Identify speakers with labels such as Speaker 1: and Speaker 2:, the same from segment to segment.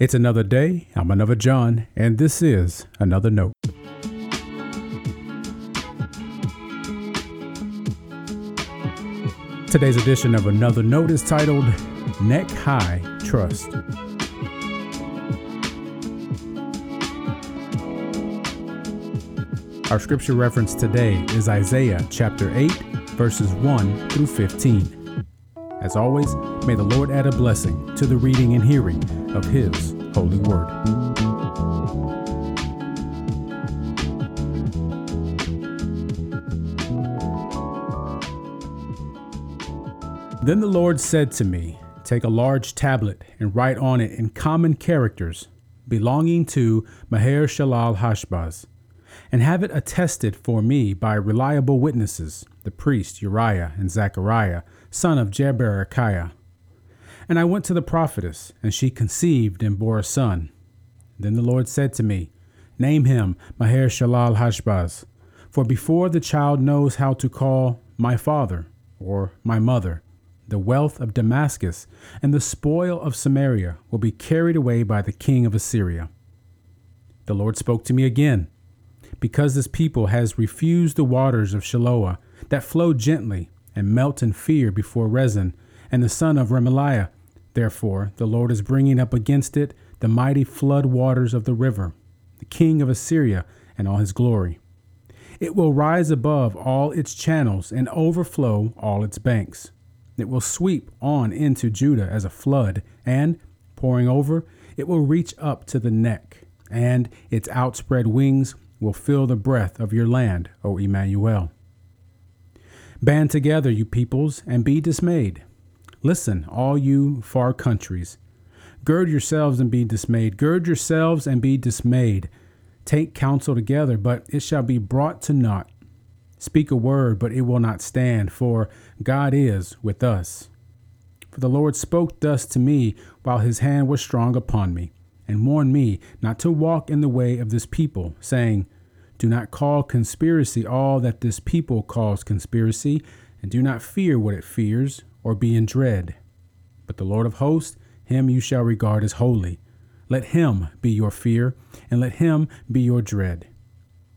Speaker 1: It's another day. I'm another John, and this is another note. Today's edition of Another Note is titled Neck High Trust. Our scripture reference today is Isaiah chapter 8, verses 1 through 15. As always, may the Lord add a blessing to the reading and hearing of His holy word. Then the Lord said to me, Take a large tablet and write on it in common characters belonging to Maher Shalal Hashbaz, and have it attested for me by reliable witnesses, the priest Uriah and Zechariah son of Jeberechiah. And I went to the prophetess, and she conceived and bore a son. Then the Lord said to me, Name him Maher Shalal Hashbaz, for before the child knows how to call my father or my mother, the wealth of Damascus and the spoil of Samaria will be carried away by the king of Assyria. The Lord spoke to me again. Because this people has refused the waters of Shiloah that flow gently and melt in fear before Rezin and the son of Remaliah. Therefore, the Lord is bringing up against it the mighty flood waters of the river, the king of Assyria and all his glory. It will rise above all its channels and overflow all its banks. It will sweep on into Judah as a flood, and, pouring over, it will reach up to the neck, and its outspread wings will fill the breadth of your land, O Emmanuel. Band together, you peoples, and be dismayed. Listen, all you far countries. Gird yourselves and be dismayed. Gird yourselves and be dismayed. Take counsel together, but it shall be brought to naught. Speak a word, but it will not stand, for God is with us. For the Lord spoke thus to me while his hand was strong upon me, and warned me not to walk in the way of this people, saying, do not call conspiracy all that this people calls conspiracy, and do not fear what it fears, or be in dread. But the Lord of hosts, him you shall regard as holy. Let him be your fear, and let him be your dread.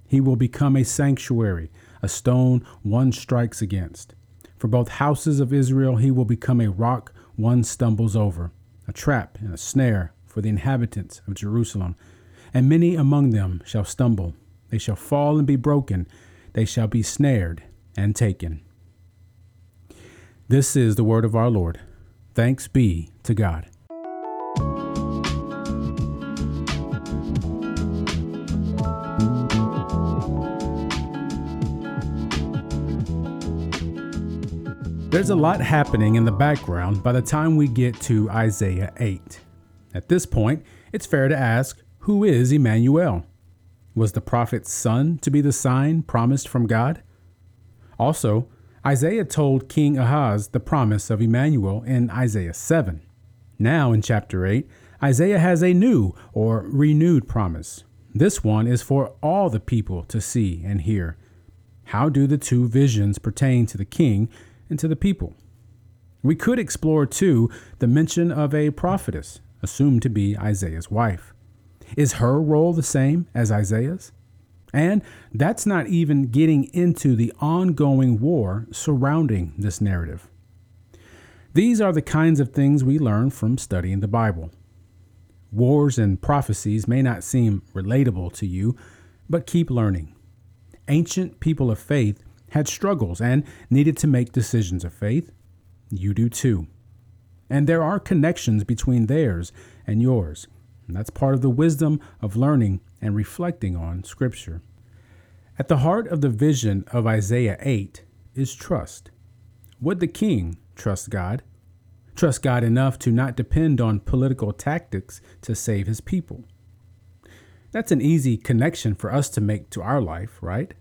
Speaker 1: He will become a sanctuary, a stone one strikes against. For both houses of Israel he will become a rock one stumbles over, a trap and a snare for the inhabitants of Jerusalem, and many among them shall stumble. They shall fall and be broken. They shall be snared and taken. This is the word of our Lord. Thanks be to God. There's a lot happening in the background by the time we get to Isaiah 8. At this point, it's fair to ask who is Emmanuel? Was the prophet's son to be the sign promised from God? Also, Isaiah told King Ahaz the promise of Emmanuel in Isaiah 7. Now, in chapter 8, Isaiah has a new or renewed promise. This one is for all the people to see and hear. How do the two visions pertain to the king and to the people? We could explore, too, the mention of a prophetess, assumed to be Isaiah's wife. Is her role the same as Isaiah's? And that's not even getting into the ongoing war surrounding this narrative. These are the kinds of things we learn from studying the Bible. Wars and prophecies may not seem relatable to you, but keep learning. Ancient people of faith had struggles and needed to make decisions of faith. You do too. And there are connections between theirs and yours. And that's part of the wisdom of learning and reflecting on Scripture. At the heart of the vision of Isaiah 8 is trust. Would the king trust God? Trust God enough to not depend on political tactics to save his people? That's an easy connection for us to make to our life, right?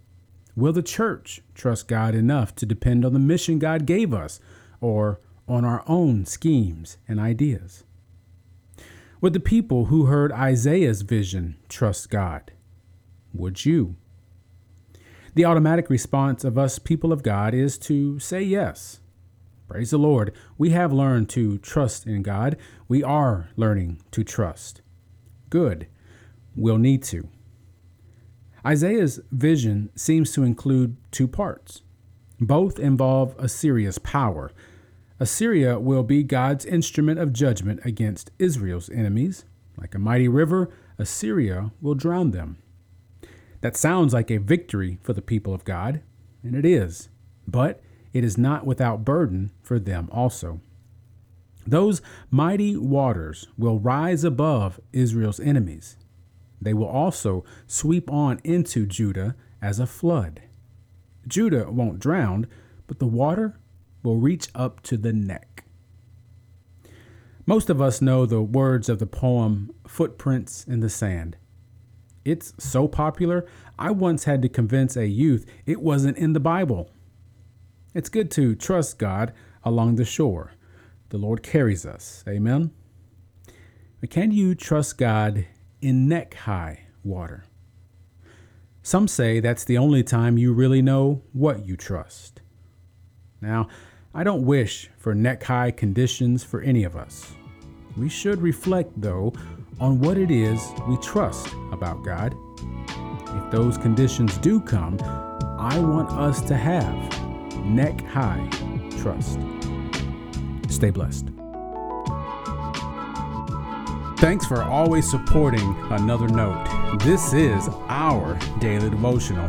Speaker 1: Will the church trust God enough to depend on the mission God gave us or on our own schemes and ideas? Would the people who heard Isaiah's vision trust God? Would you? The automatic response of us people of God is to say yes. Praise the Lord. We have learned to trust in God. We are learning to trust. good. We'll need to. Isaiah's vision seems to include two parts. Both involve a serious power. Assyria will be God's instrument of judgment against Israel's enemies. Like a mighty river, Assyria will drown them. That sounds like a victory for the people of God, and it is, but it is not without burden for them also. Those mighty waters will rise above Israel's enemies. They will also sweep on into Judah as a flood. Judah won't drown, but the water will reach up to the neck. Most of us know the words of the poem Footprints in the Sand. It's so popular, I once had to convince a youth it wasn't in the Bible. It's good to trust God along the shore. The Lord carries us. Amen. But can you trust God in neck high water? Some say that's the only time you really know what you trust. Now, I don't wish for neck high conditions for any of us. We should reflect, though, on what it is we trust about God. If those conditions do come, I want us to have neck high trust. Stay blessed. Thanks for always supporting Another Note. This is our daily devotional.